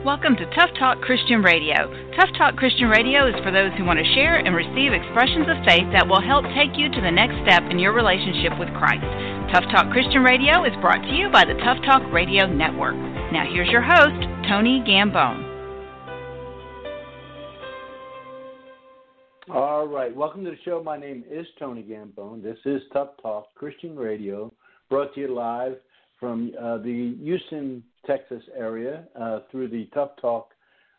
Welcome to Tough Talk Christian Radio. Tough Talk Christian Radio is for those who want to share and receive expressions of faith that will help take you to the next step in your relationship with Christ. Tough Talk Christian Radio is brought to you by the Tough Talk Radio Network. Now here's your host, Tony Gambone. All right, welcome to the show. My name is Tony Gambone. This is Tough Talk Christian Radio, brought to you live from uh, the Houston, Texas area uh, through the Tough Talk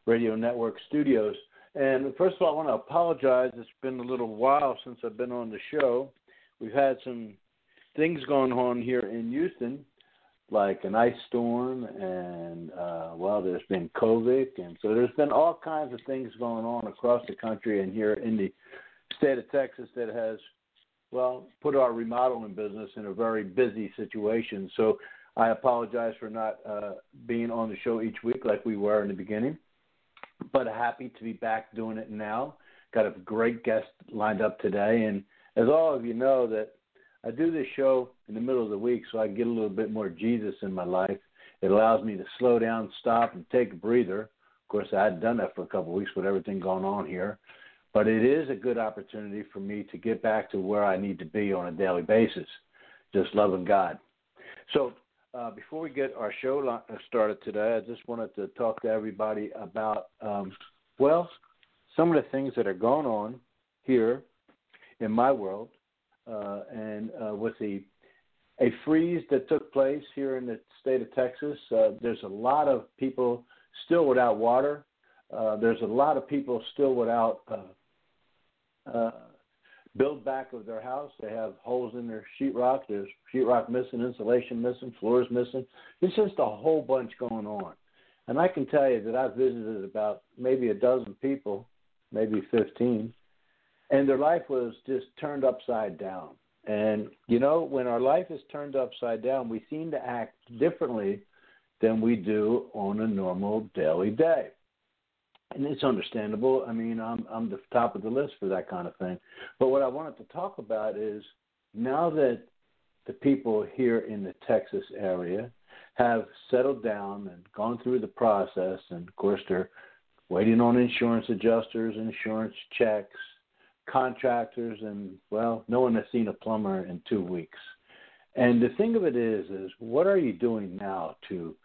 Radio Network studios. And first of all, I want to apologize. It's been a little while since I've been on the show. We've had some things going on here in Houston, like an ice storm, and uh, well, there's been COVID, and so there's been all kinds of things going on across the country and here in the state of Texas that has, well, put our remodeling business in a very busy situation. So I apologize for not uh, being on the show each week like we were in the beginning, but happy to be back doing it now. Got a great guest lined up today, and as all of you know, that I do this show in the middle of the week so I get a little bit more Jesus in my life. It allows me to slow down, stop, and take a breather. Of course, I hadn't done that for a couple of weeks with everything going on here, but it is a good opportunity for me to get back to where I need to be on a daily basis, just loving God. So, uh, before we get our show started today, I just wanted to talk to everybody about, um, well, some of the things that are going on here in my world uh, and uh, with the a freeze that took place here in the state of Texas, uh, there's a lot of people still without water. Uh, there's a lot of people still without uh, uh, build back of their house. They have holes in their sheetrock. There's sheetrock missing, insulation missing, floors missing. It's just a whole bunch going on. And I can tell you that I've visited about maybe a dozen people, maybe 15, and their life was just turned upside down. And you know, when our life is turned upside down, we seem to act differently than we do on a normal daily day. And it's understandable. I mean, I'm I'm the top of the list for that kind of thing. But what I wanted to talk about is now that the people here in the Texas area have settled down and gone through the process, and of course they're waiting on insurance adjusters, insurance checks, contractors, and well, no one has seen a plumber in two weeks. And the thing of it is, is what are you doing now to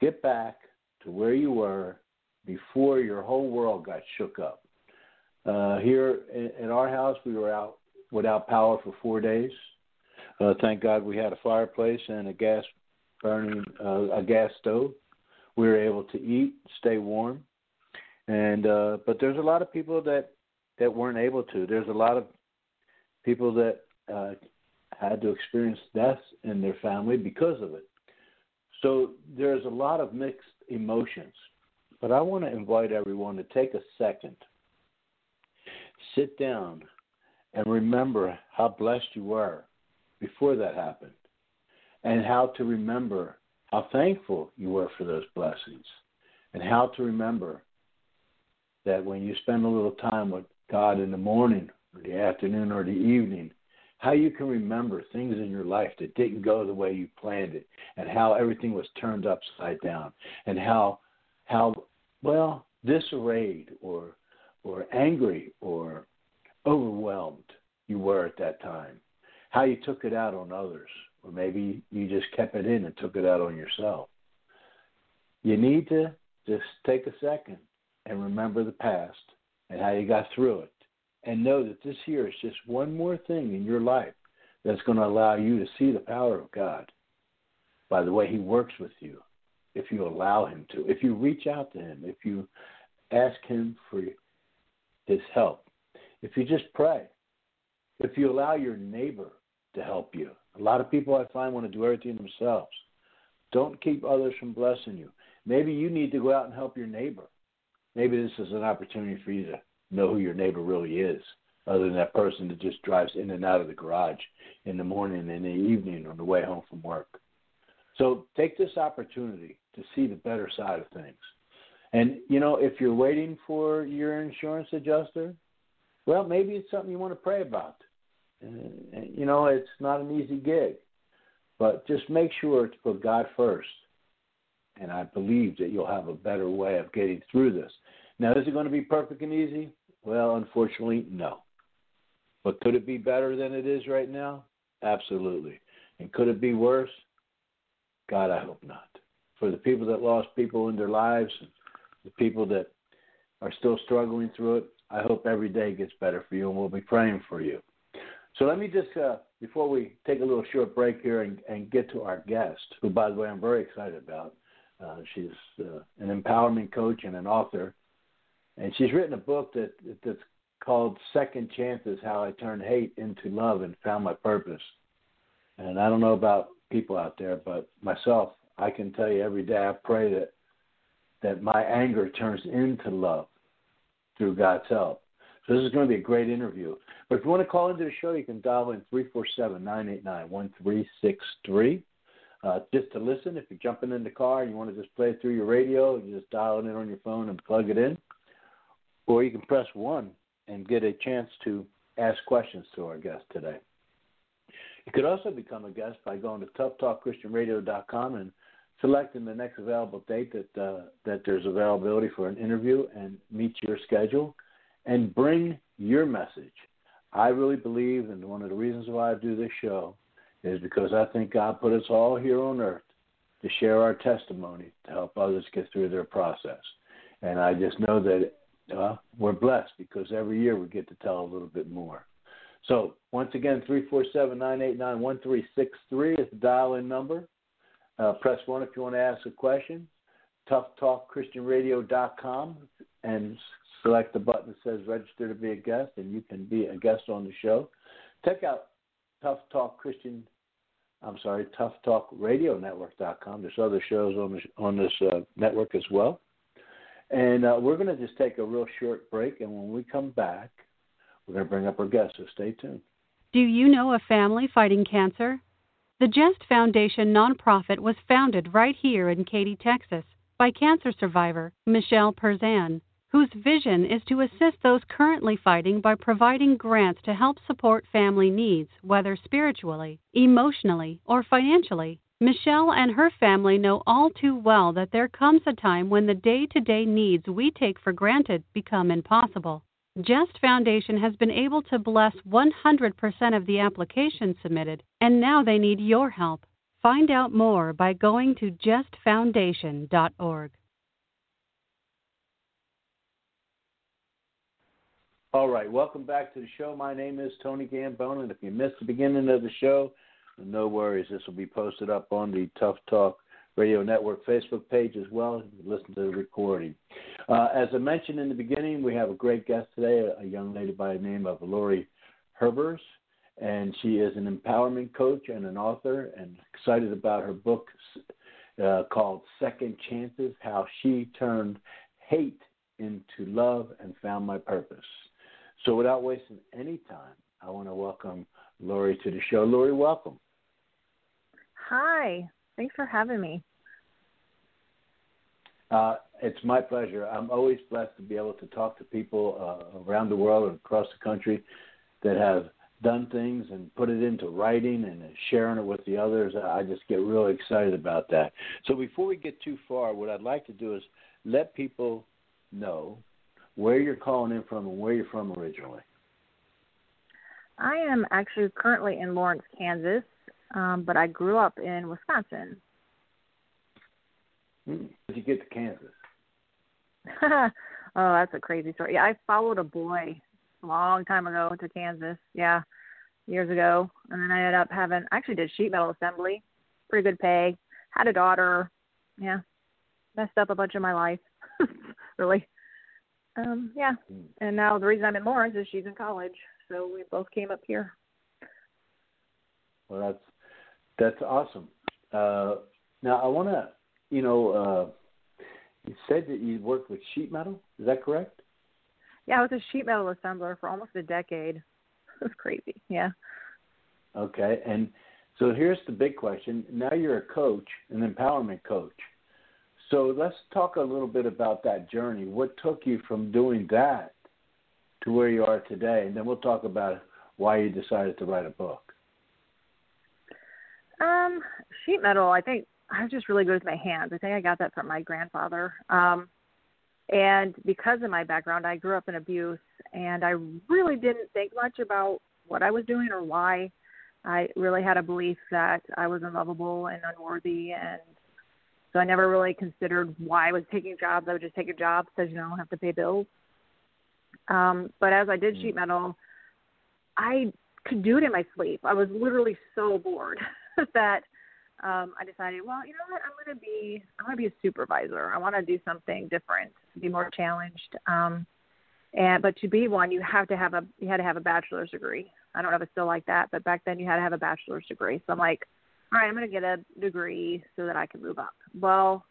get back to where you were before your whole world got shook up? Uh, here in our house, we were out without power for four days. Uh, thank God we had a fireplace and a gas burning, uh, a gas stove. We were able to eat, stay warm, and uh, but there's a lot of people that that weren't able to. There's a lot of people that uh, had to experience death in their family because of it. So there's a lot of mixed emotions. But I want to invite everyone to take a second, sit down, and remember how blessed you were before that happened, and how to remember how thankful you were for those blessings, and how to remember that when you spend a little time with God in the morning or the afternoon or the evening, how you can remember things in your life that didn't go the way you planned it, and how everything was turned upside down, and how how well disarrayed or or angry or overwhelmed you were at that time, how you took it out on others, or maybe you just kept it in and took it out on yourself. You need to just take a second and remember the past and how you got through it. And know that this year is just one more thing in your life that's going to allow you to see the power of God by the way He works with you, if you allow Him to, if you reach out to Him, if you ask Him for His help, if you just pray, if you allow your neighbor to help you. A lot of people I find want to do everything themselves. Don't keep others from blessing you. Maybe you need to go out and help your neighbor. Maybe this is an opportunity for you to know who your neighbor really is, other than that person that just drives in and out of the garage in the morning and in the evening on the way home from work. So take this opportunity to see the better side of things. And, you know, if you're waiting for your insurance adjuster, well, maybe it's something you want to pray about. And, you know, it's not an easy gig, but just make sure to put God first. And I believe that you'll have a better way of getting through this. Now, is it going to be perfect and easy? Well, unfortunately, no. But could it be better than it is right now? Absolutely. And could it be worse? God, I hope not. For the people that lost people in their lives, the people that are still struggling through it, I hope every day gets better for you, and we'll be praying for you. So let me just, uh, before we take a little short break here and, and get to our guest, who, by the way, I'm very excited about. Uh, she's uh, an empowerment coach and an author, and she's written a book that that's called Second Chances: How I Turned Hate into Love and Found My Purpose. And I don't know about people out there, but myself, I can tell you every day I pray that that my anger turns into love through God's help. So this is going to be a great interview. But if you want to call into the show, you can dial in 347-989-1363. Uh, just to listen, if you're jumping in the car and you want to just play it through your radio, you just dial it in on your phone and plug it in. Or you can press 1 and get a chance to ask questions to our guest today. You could also become a guest by going to toughtalkchristianradio.com and selecting the next available date that uh, that there's availability for an interview and meet your schedule and bring your message. I really believe, and one of the reasons why I do this show is because I think God put us all here on earth to share our testimony to help others get through their process. And I just know that uh, we're blessed because every year we get to tell a little bit more. So once again, 347-989-1363 is the dial-in number. Uh, press 1 if you want to ask a question. ToughTalkChristianRadio.com and select the button that says register to be a guest, and you can be a guest on the show. Check out Tough Talk Christian, I'm sorry, ToughTalkRadioNetwork.com. There's other shows on this, on this uh, network as well. And uh, we're going to just take a real short break, and when we come back, we're going to bring up our guest, so stay tuned. Do you know a family fighting cancer? The Just Foundation nonprofit was founded right here in Katy, Texas, by cancer survivor Michelle Perzan, whose vision is to assist those currently fighting by providing grants to help support family needs, whether spiritually, emotionally, or financially. Michelle and her family know all too well that there comes a time when the day to day needs we take for granted become impossible. Just Foundation has been able to bless 100% of the applications submitted, and now they need your help. Find out more by going to justfoundation.org. All right, welcome back to the show. My name is Tony Gambone, and if you missed the beginning of the show, no worries. This will be posted up on the Tough Talk Radio Network Facebook page as well. Listen to the recording. Uh, as I mentioned in the beginning, we have a great guest today, a, a young lady by the name of Laurie Herbers, and she is an empowerment coach and an author, and excited about her book uh, called Second Chances: How She Turned Hate into Love and Found My Purpose. So, without wasting any time, I want to welcome Laurie to the show. Laurie, welcome. Hi. Thanks for having me. Uh, it's my pleasure. I'm always blessed to be able to talk to people uh, around the world and across the country that have done things and put it into writing and sharing it with the others. I just get really excited about that. So before we get too far, what I'd like to do is let people know where you're calling in from and where you're from originally. I am actually currently in Lawrence, Kansas, um, but I grew up in Wisconsin. Hmm. Did you get to Kansas? oh, that's a crazy story. Yeah, I followed a boy a long time ago to Kansas. Yeah, years ago, and then I ended up having I actually did sheet metal assembly, pretty good pay. Had a daughter. Yeah, messed up a bunch of my life, really. Um, yeah, hmm. and now the reason I'm in Lawrence is she's in college, so we both came up here. Well, that's that's awesome. Uh, Now I want to, you know, uh, you said that you worked with sheet metal. Is that correct? Yeah, I was a sheet metal assembler for almost a decade. It was crazy. Yeah. Okay, and so here's the big question. Now you're a coach, an empowerment coach. So let's talk a little bit about that journey. What took you from doing that to where you are today? And then we'll talk about why you decided to write a book. Um, sheet metal, I think I was just really good with my hands. I think I got that from my grandfather. Um, and because of my background, I grew up in abuse, and I really didn't think much about what I was doing or why. I really had a belief that I was unlovable and unworthy, and so I never really considered why I was taking jobs. I would just take a job because you know I don't have to pay bills. Um, but as I did mm. sheet metal, I could do it in my sleep. I was literally so bored that um, I decided, well, you know what, I'm going to be, I want to be a supervisor. I want to do something different, be more challenged. Um, and but to be one, you have to have a, you had to have a bachelor's degree. I don't know if it's still like that, but back then you had to have a bachelor's degree. So I'm like, all right, I'm going to get a degree so that I can move up. Well,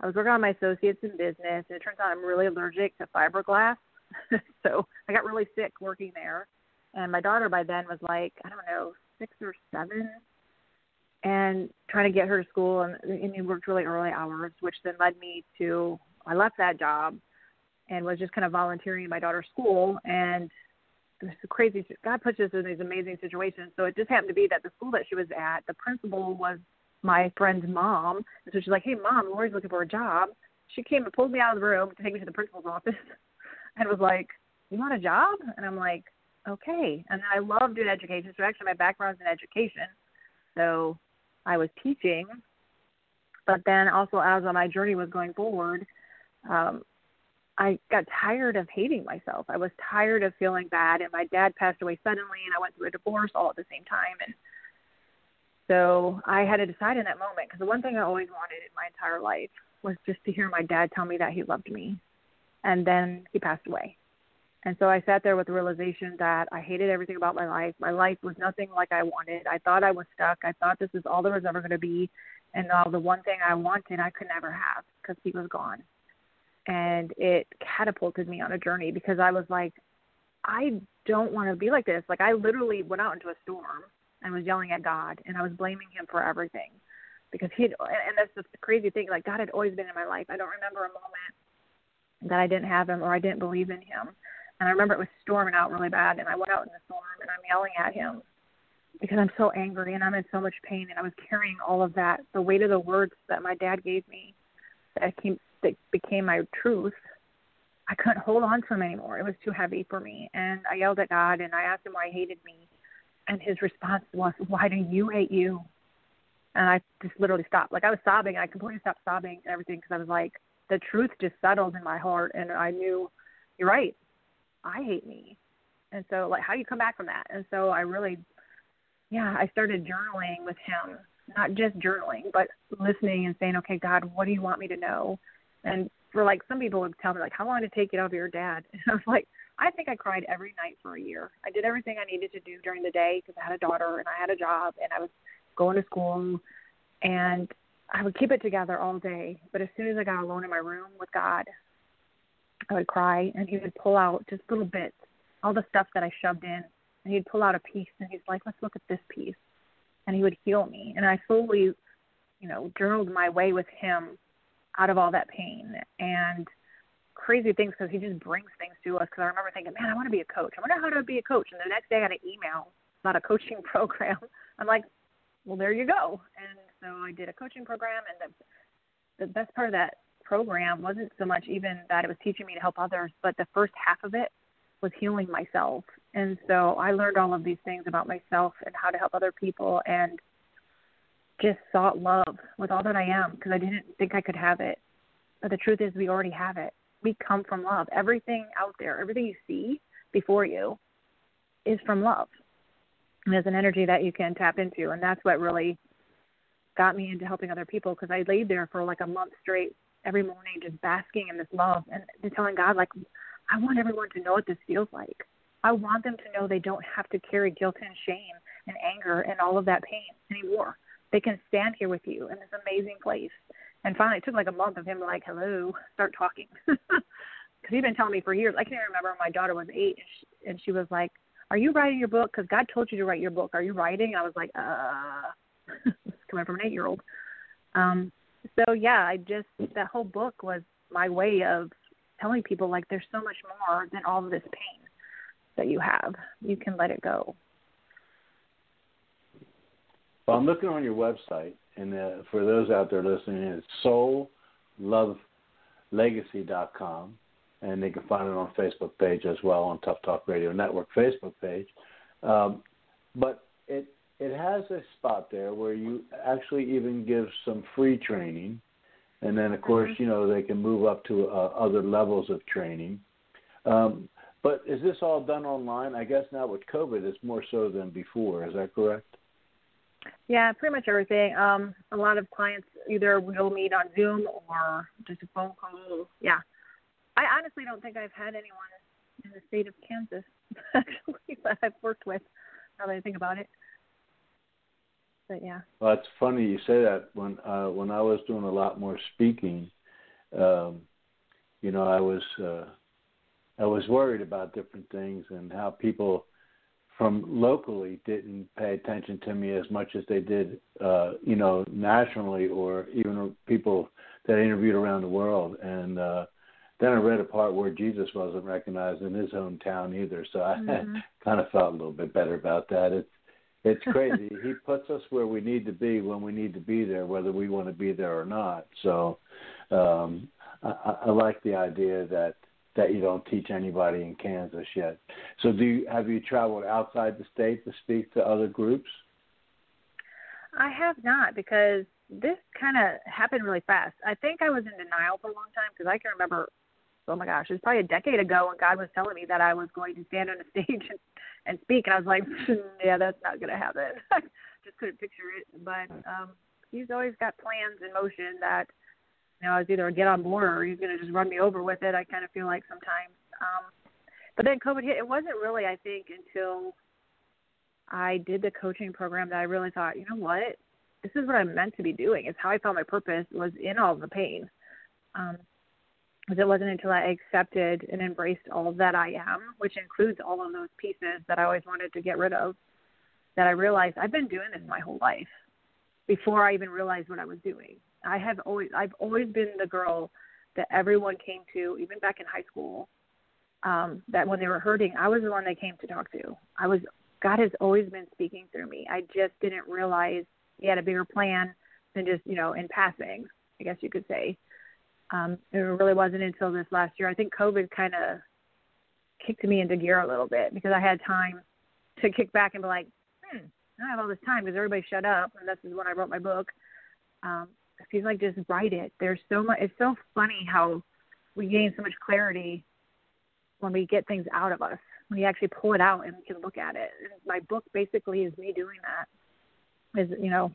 I was working on my associates in business, and it turns out I'm really allergic to fiberglass. so I got really sick working there. And my daughter by then was like, I don't know, six or seven, and trying to get her to school. And, and he worked really early hours, which then led me to I left that job and was just kind of volunteering in my daughter's school. And it's crazy. God puts us in these amazing situations. So it just happened to be that the school that she was at, the principal was my friend's mom. And so she's like, "Hey, mom, Laurie's looking for a job." She came and pulled me out of the room to take me to the principal's office, and was like, "You want a job?" And I'm like, "Okay." And I love doing education. So actually, my background's in education. So I was teaching, but then also as my journey was going forward, um, I got tired of hating myself. I was tired of feeling bad, and my dad passed away suddenly, and I went through a divorce all at the same time, and so I had to decide in that moment because the one thing I always wanted in my entire life was just to hear my dad tell me that he loved me, and then he passed away. And so I sat there with the realization that I hated everything about my life. My life was nothing like I wanted. I thought I was stuck. I thought this is all there was ever going to be. And now the one thing I wanted, I could never have because he was gone and it catapulted me on a journey because I was like, I don't want to be like this. Like I literally went out into a storm and was yelling at God and I was blaming him for everything because he and that's the crazy thing. Like God had always been in my life. I don't remember a moment that I didn't have him or I didn't believe in him. And I remember it was storming out really bad and I went out in the storm and I'm yelling at him because I'm so angry and I'm in so much pain and I was carrying all of that, the weight of the words that my dad gave me that came that became my truth, I couldn't hold on to him anymore. It was too heavy for me. And I yelled at God and I asked him why he hated me. And his response was, Why do you hate you? And I just literally stopped. Like I was sobbing. I completely stopped sobbing and everything because I was like, the truth just settled in my heart. And I knew, you're right. I hate me. And so, like, how do you come back from that? And so I really, yeah, I started journaling with him, not just journaling, but listening and saying, okay, God, what do you want me to know? And for like some people would tell me like, how long did it take you to of your dad? And I was like, I think I cried every night for a year. I did everything I needed to do during the day because I had a daughter and I had a job and I was going to school and I would keep it together all day. But as soon as I got alone in my room with God, I would cry and he would pull out just little bits, all the stuff that I shoved in, and he'd pull out a piece and he's like, let's look at this piece. And he would heal me. And I slowly, you know, journaled my way with him out of all that pain and crazy things because he just brings things to us. Because I remember thinking, man, I want to be a coach. I wonder how to be a coach. And the next day I got an email about a coaching program. I'm like, well, there you go. And so I did a coaching program, and the the best part of that program wasn't so much even that it was teaching me to help others, but the first half of it was healing myself. And so I learned all of these things about myself and how to help other people and just sought love with all that I am because I didn't think I could have it. But the truth is, we already have it. We come from love. Everything out there, everything you see before you is from love. And there's an energy that you can tap into. And that's what really got me into helping other people because I laid there for like a month straight every morning just basking in this love and telling God, like, I want everyone to know what this feels like. I want them to know they don't have to carry guilt and shame and anger and all of that pain anymore they can stand here with you in this amazing place. And finally, it took like a month of him like, hello, start talking. Because he'd been telling me for years. I can't remember when my daughter was eight, and she, and she was like, are you writing your book? Because God told you to write your book. Are you writing? And I was like, uh, coming from an eight-year-old. Um, so yeah, I just that whole book was my way of telling people like there's so much more than all of this pain that you have. You can let it go. Well, I'm looking on your website, and uh, for those out there listening, it's soullovelegacy.com, and they can find it on Facebook page as well on Tough Talk Radio Network Facebook page. Um, but it it has a spot there where you actually even give some free training, and then of course mm-hmm. you know they can move up to uh, other levels of training. Um, but is this all done online? I guess now with COVID, it's more so than before. Is that correct? Yeah, pretty much everything. Um, a lot of clients either will meet on Zoom or just a phone call. Yeah, I honestly don't think I've had anyone in the state of Kansas actually that I've worked with. Now that I think about it. But yeah. Well, it's funny you say that. When uh, when I was doing a lot more speaking, um, you know, I was uh, I was worried about different things and how people from locally didn't pay attention to me as much as they did, uh, you know, nationally or even people that I interviewed around the world. And uh, then I read a part where Jesus wasn't recognized in his hometown either, so I mm-hmm. kind of felt a little bit better about that. It's it's crazy. he puts us where we need to be when we need to be there, whether we want to be there or not. So um, I, I like the idea that that you don't teach anybody in Kansas yet. So do you, have you traveled outside the state to speak to other groups? I have not because this kind of happened really fast. I think I was in denial for a long time because I can remember, oh my gosh, it was probably a decade ago when God was telling me that I was going to stand on a stage and, and speak, and I was like, yeah, that's not going to happen. Just couldn't picture it. But um, He's always got plans in motion that you know, I was either get on board or he's going to just run me over with it. I kind of feel like sometimes. Um, but then COVID hit. It wasn't really, I think, until I did the coaching program that I really thought, you know what, this is what I'm meant to be doing. It's how I found my purpose was in all the pain. Um, because it wasn't until I accepted and embraced all that I am, which includes all of those pieces that I always wanted to get rid of, that I realized I've been doing this my whole life before I even realized what I was doing. I have always I've always been the girl that everyone came to, even back in high school. Um, that when they were hurting, I was the one they came to talk to. I was God has always been speaking through me. I just didn't realize he had a bigger plan than just you know in passing. I guess you could say. Um, it really wasn't until this last year. I think COVID kind of kicked me into gear a little bit because I had time to kick back and be like, hmm, I have all this time because everybody shut up, and this is when I wrote my book. Um, He's like, just write it. There's so much. It's so funny how we gain so much clarity when we get things out of us. When you actually pull it out and we can look at it. And my book basically is me doing that. Is you know,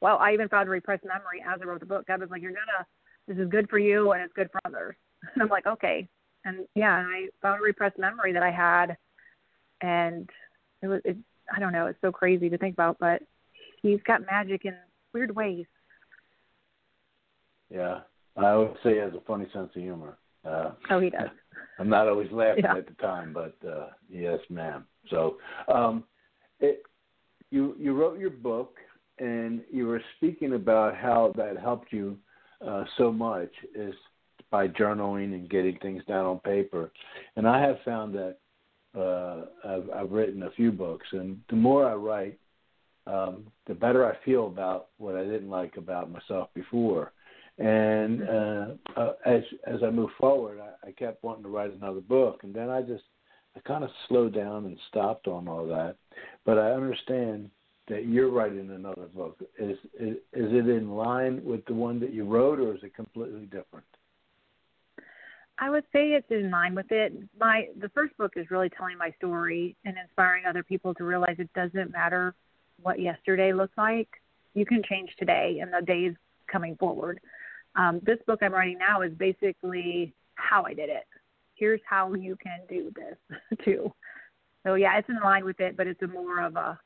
well, I even found a repressed memory as I wrote the book. God was like, you're gonna. This is good for you and it's good for others. And I'm like, okay. And yeah, and I found a repressed memory that I had, and it was. It, I don't know. It's so crazy to think about, but he's got magic in weird ways. Yeah, I would say he has a funny sense of humor. Uh, oh, he does. I'm not always laughing yeah. at the time, but uh, yes, ma'am. So, um, it, you you wrote your book, and you were speaking about how that helped you uh, so much is by journaling and getting things down on paper. And I have found that uh, I've, I've written a few books, and the more I write, um, the better I feel about what I didn't like about myself before. And uh, uh, as as I moved forward, I, I kept wanting to write another book, and then I just I kind of slowed down and stopped on all that. But I understand that you're writing another book. Is is, is it in line with the one that you wrote, or is it completely different? I would say it's in line with it. My the first book is really telling my story and inspiring other people to realize it doesn't matter what yesterday looks like. You can change today and the days coming forward. Um, this book I'm writing now is basically how I did it. Here's how you can do this too. So yeah, it's in line with it, but it's a more of a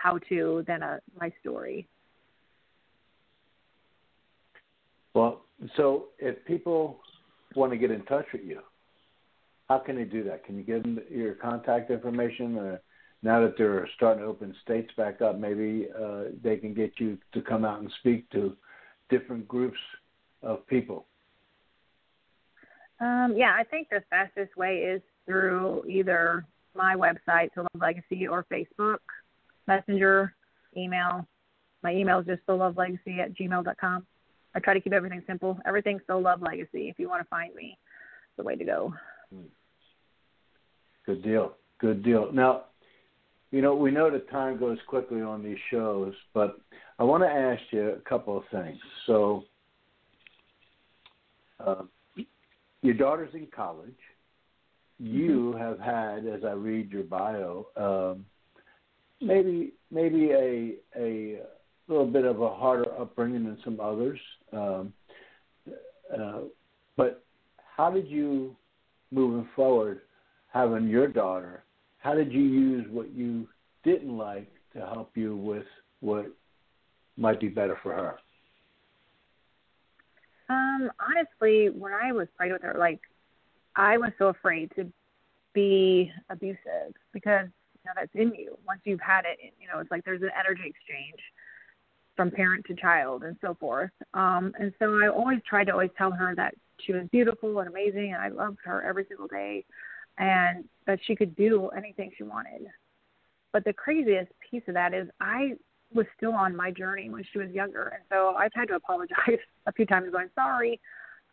how to than a my story. Well, so if people want to get in touch with you, how can they do that? Can you give them your contact information? Uh, now that they're starting to open states back up, maybe uh, they can get you to come out and speak to different groups of people. Um, yeah, I think the fastest way is through either my website, Love Legacy, or Facebook, Messenger, email. My email is just Legacy at gmail.com. I try to keep everything simple. Everything's Soul Love Legacy. If you want to find me, the way to go. Good deal. Good deal. Now, you know, we know that time goes quickly on these shows, but I want to ask you a couple of things. So, uh, your daughter's in college. You mm-hmm. have had, as I read your bio, um, maybe maybe a a little bit of a harder upbringing than some others. Um, uh, but how did you, moving forward, having your daughter, how did you use what you didn't like to help you with what might be better for her? Um, honestly, when I was pregnant with her, like I was so afraid to be abusive because know that's in you. Once you've had it, you know it's like there's an energy exchange from parent to child and so forth. Um, and so I always tried to always tell her that she was beautiful and amazing, and I loved her every single day, and that she could do anything she wanted. But the craziest piece of that is I was still on my journey when she was younger. And so I've had to apologize a few times going, sorry,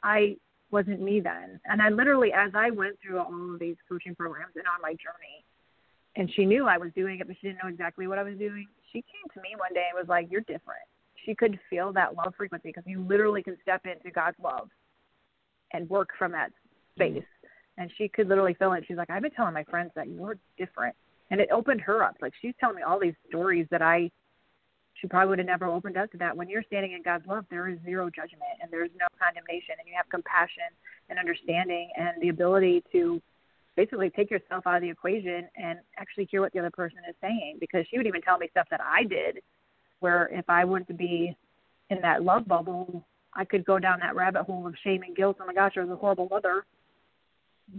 I wasn't me then. And I literally, as I went through all of these coaching programs and on my journey, and she knew I was doing it, but she didn't know exactly what I was doing, she came to me one day and was like, You're different. She could feel that love frequency because you literally can step into God's love and work from that space. Mm-hmm. And she could literally feel it. She's like, I've been telling my friends that you're different. And it opened her up. Like she's telling me all these stories that I she probably would have never opened up to that. When you're standing in God's love, there is zero judgment and there's no condemnation, and you have compassion and understanding and the ability to basically take yourself out of the equation and actually hear what the other person is saying. Because she would even tell me stuff that I did, where if I wanted to be in that love bubble, I could go down that rabbit hole of shame and guilt. Oh my gosh, I was a horrible mother.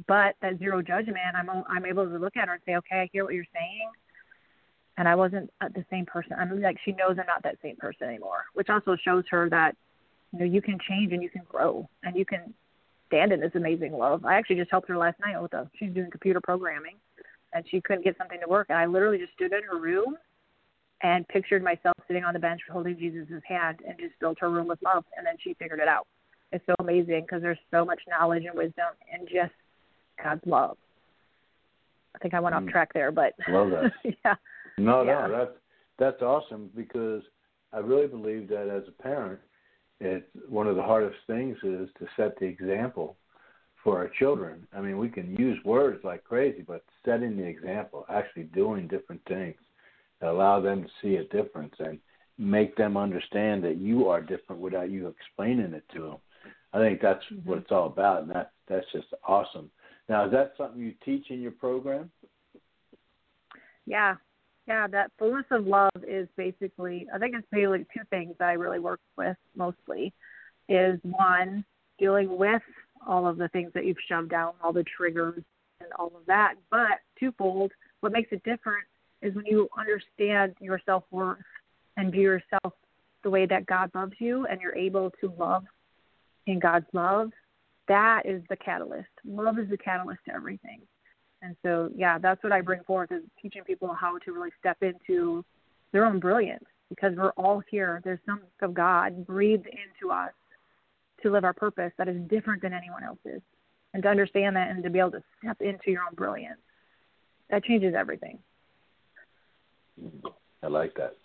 But that zero judgment, I'm I'm able to look at her and say, okay, I hear what you're saying and I wasn't uh, the same person. I'm like she knows I'm not that same person anymore, which also shows her that you know you can change and you can grow and you can stand in this amazing love. I actually just helped her last night with a she's doing computer programming and she couldn't get something to work and I literally just stood in her room and pictured myself sitting on the bench holding Jesus' hand and just filled her room with love and then she figured it out. It's so amazing because there's so much knowledge and wisdom in just God's love. I think I went mm. off track there, but love that. yeah. No, yeah. no, that's that's awesome because I really believe that as a parent, it one of the hardest things is to set the example for our children. I mean, we can use words like crazy, but setting the example, actually doing different things, allow them to see a difference and make them understand that you are different without you explaining it to them. I think that's mm-hmm. what it's all about, and that that's just awesome. Now, is that something you teach in your program? Yeah, yeah, that fullness of love is basically, I think it's mainly two things that I really work with mostly. Is one, dealing with all of the things that you've shoved down, all the triggers and all of that. But twofold, what makes it different is when you understand your self worth and view yourself the way that God loves you and you're able to love in God's love, that is the catalyst. Love is the catalyst to everything. And so, yeah, that's what I bring forth is teaching people how to really step into their own brilliance because we're all here. There's some of God breathed into us to live our purpose that is different than anyone else's. And to understand that and to be able to step into your own brilliance, that changes everything. I like that.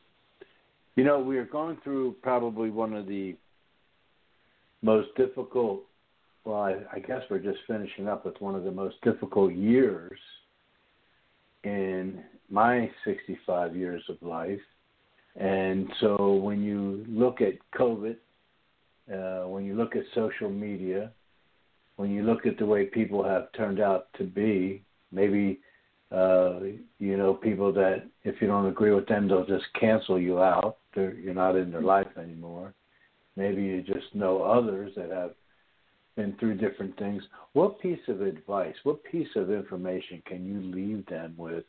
You know, we are going through probably one of the most difficult well, I, I guess we're just finishing up with one of the most difficult years in my 65 years of life. And so when you look at COVID, uh, when you look at social media, when you look at the way people have turned out to be, maybe uh, you know people that if you don't agree with them, they'll just cancel you out. They're, you're not in their life anymore. maybe you just know others that have been through different things. What piece of advice, what piece of information can you leave them with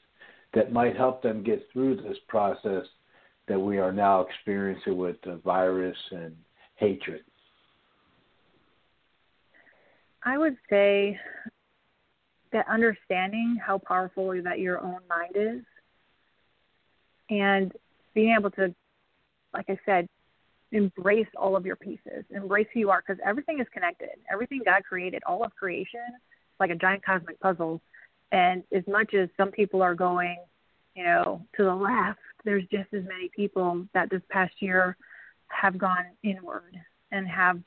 that might help them get through this process that we are now experiencing with the virus and hatred? I would say that understanding how powerful that your own mind is and being able to, like I said, embrace all of your pieces, embrace who you are, because everything is connected. Everything God created, all of creation, like a giant cosmic puzzle. And as much as some people are going, you know, to the left, there's just as many people that this past year have gone inward and have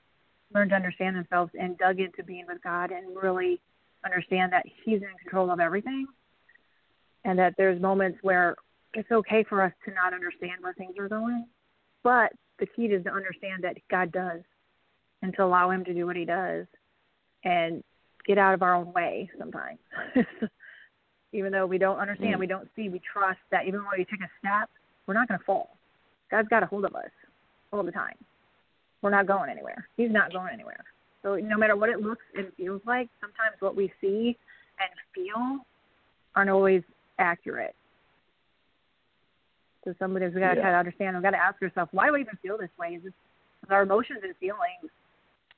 learned to understand themselves and dug into being with God and really understand that He's in control of everything. And that there's moments where it's okay for us to not understand where things are going, but the key is to understand that God does and to allow Him to do what He does and get out of our own way sometimes. even though we don't understand, mm. we don't see, we trust that even when we take a step, we're not going to fall. God's got a hold of us all the time. We're not going anywhere. He's not going anywhere. So no matter what it looks and feels like, sometimes what we see and feel aren't always accurate. So somebody's we got to yeah. try to understand. We got to ask ourselves, why do we even feel this way? Is this our emotions and feelings?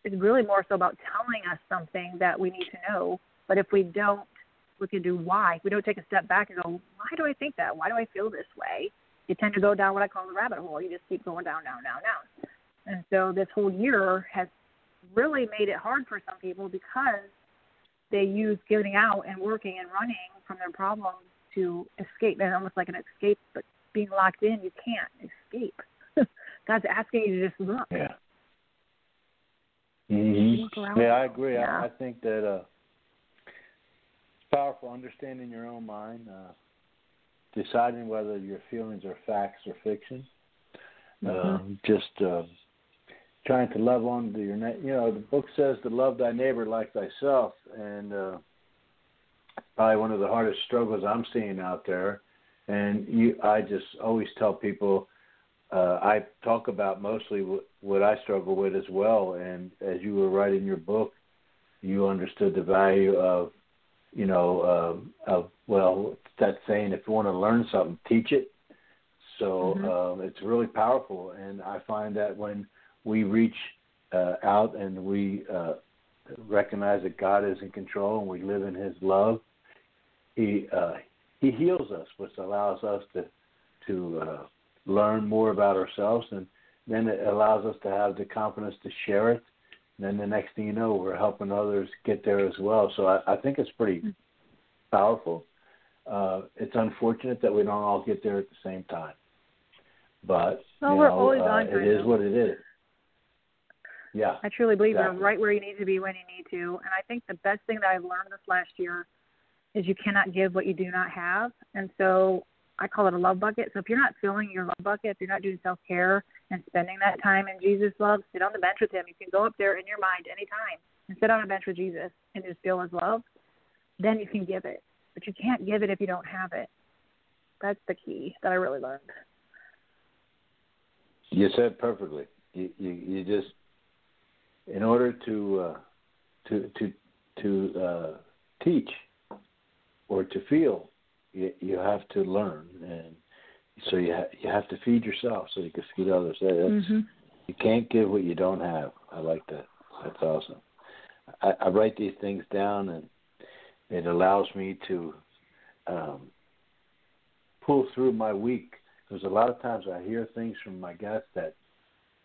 It's really more so about telling us something that we need to know. But if we don't look into why, if we don't take a step back and go, why do I think that? Why do I feel this way? You tend to go down what I call the rabbit hole. You just keep going down, down, down, down. And so this whole year has really made it hard for some people because they use getting out and working and running from their problems to escape and almost like an escape but being locked in, you can't escape. God's asking you to just look. Yeah. Mm-hmm. Yeah, I agree. Yeah. I, I think that uh, it's powerful understanding your own mind, uh, deciding whether your feelings are facts or fiction. Mm-hmm. Um, just uh, trying to love on to your, you know, the book says to love thy neighbor like thyself, and uh, probably one of the hardest struggles I'm seeing out there and you I just always tell people uh, I talk about mostly what, what I struggle with as well. And as you were writing your book, you understood the value of, you know, uh, of well, that saying, if you want to learn something, teach it. So mm-hmm. um, it's really powerful, and I find that when we reach uh, out and we uh, recognize that God is in control and we live in His love, He uh, he heals us, which allows us to to uh, learn more about ourselves, and then it allows us to have the confidence to share it. And then the next thing you know, we're helping others get there as well. So I, I think it's pretty powerful. Uh, it's unfortunate that we don't all get there at the same time, but well, you know, uh, it is what it is. Yeah, I truly believe exactly. you're right where you need to be when you need to, and I think the best thing that I've learned this last year is you cannot give what you do not have. And so I call it a love bucket. So if you're not filling your love bucket, if you're not doing self care and spending that time in Jesus' love, sit on the bench with Him. You can go up there in your mind anytime and sit on a bench with Jesus and just feel His love. Then you can give it. But you can't give it if you don't have it. That's the key that I really learned. You said perfectly. You you, you just in order to uh, to to to uh, teach or to feel, you, you have to learn, and so you ha- you have to feed yourself so you can feed others. That's, mm-hmm. You can't give what you don't have. I like that. That's awesome. I, I write these things down, and it allows me to um, pull through my week. Because a lot of times I hear things from my guests that,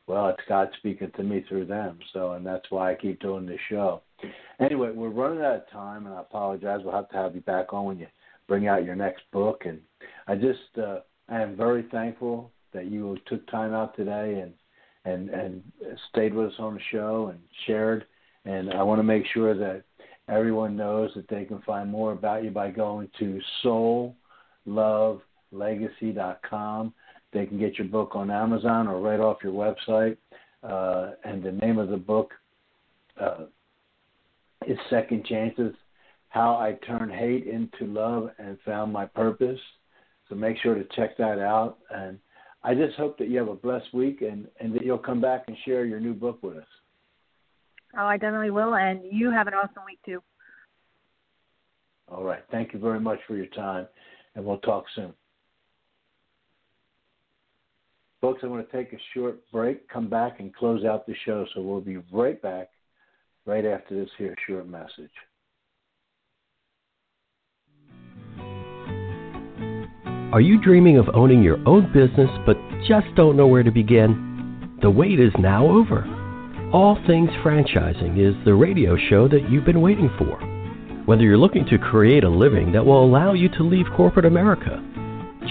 well, it's God speaking to me through them. So, and that's why I keep doing this show. Anyway, we're running out of time, and I apologize. We'll have to have you back on when you bring out your next book. And I just, uh, I am very thankful that you took time out today and and and stayed with us on the show and shared. And I want to make sure that everyone knows that they can find more about you by going to soullovelegacy.com. They can get your book on Amazon or right off your website. Uh, and the name of the book, uh, is second chances, how I turned hate into love and found my purpose. So make sure to check that out. And I just hope that you have a blessed week and, and that you'll come back and share your new book with us. Oh, I definitely will. And you have an awesome week, too. All right. Thank you very much for your time, and we'll talk soon. Folks, I'm going to take a short break, come back, and close out the show. So we'll be right back right after this here short message. Are you dreaming of owning your own business but just don't know where to begin? The wait is now over. All Things Franchising is the radio show that you've been waiting for. Whether you're looking to create a living that will allow you to leave corporate America,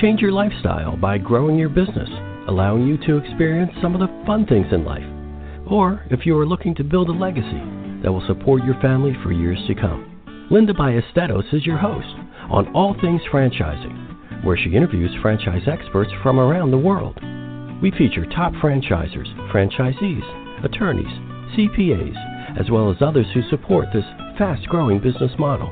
change your lifestyle by growing your business, allowing you to experience some of the fun things in life, or if you are looking to build a legacy that will support your family for years to come. Linda Ballesteros is your host on All Things Franchising, where she interviews franchise experts from around the world. We feature top franchisers, franchisees, attorneys, CPAs, as well as others who support this fast growing business model.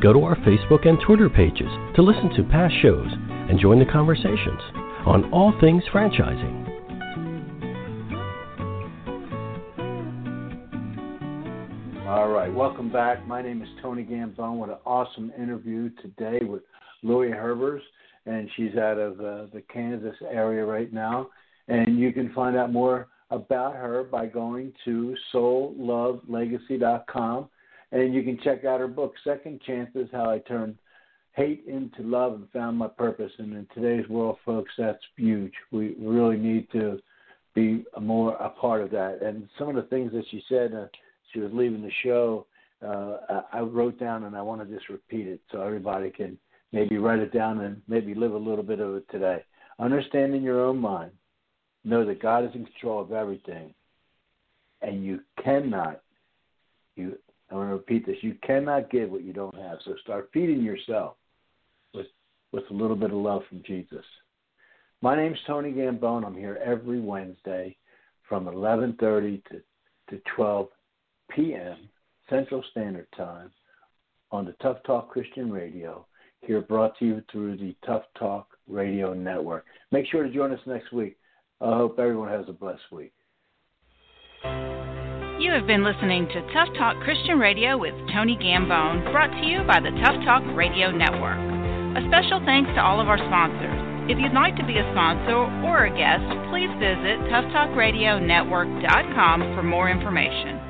Go to our Facebook and Twitter pages to listen to past shows and join the conversations on all things franchising. Welcome back. My name is Tony Gambone with an awesome interview today with Laurie Herbers, and she's out of uh, the Kansas area right now. And you can find out more about her by going to soullovelegacy.com, and you can check out her book, Second Chances: How I Turned Hate into Love and Found My Purpose. And in today's world, folks, that's huge. We really need to be more a part of that. And some of the things that she said. Uh, she was leaving the show, uh, I wrote down and I want to just repeat it so everybody can maybe write it down and maybe live a little bit of it today. Understanding your own mind, know that God is in control of everything, and you cannot. You, I want to repeat this: you cannot give what you don't have. So start feeding yourself with with a little bit of love from Jesus. My name's Tony Gambone. I'm here every Wednesday from 11:30 to to 12 p.m. Central Standard Time on the Tough Talk Christian Radio, here brought to you through the Tough Talk Radio Network. Make sure to join us next week. I hope everyone has a blessed week. You have been listening to Tough Talk Christian Radio with Tony Gambone, brought to you by the Tough Talk Radio Network. A special thanks to all of our sponsors. If you'd like to be a sponsor or a guest, please visit toughtalkradionetwork.com for more information.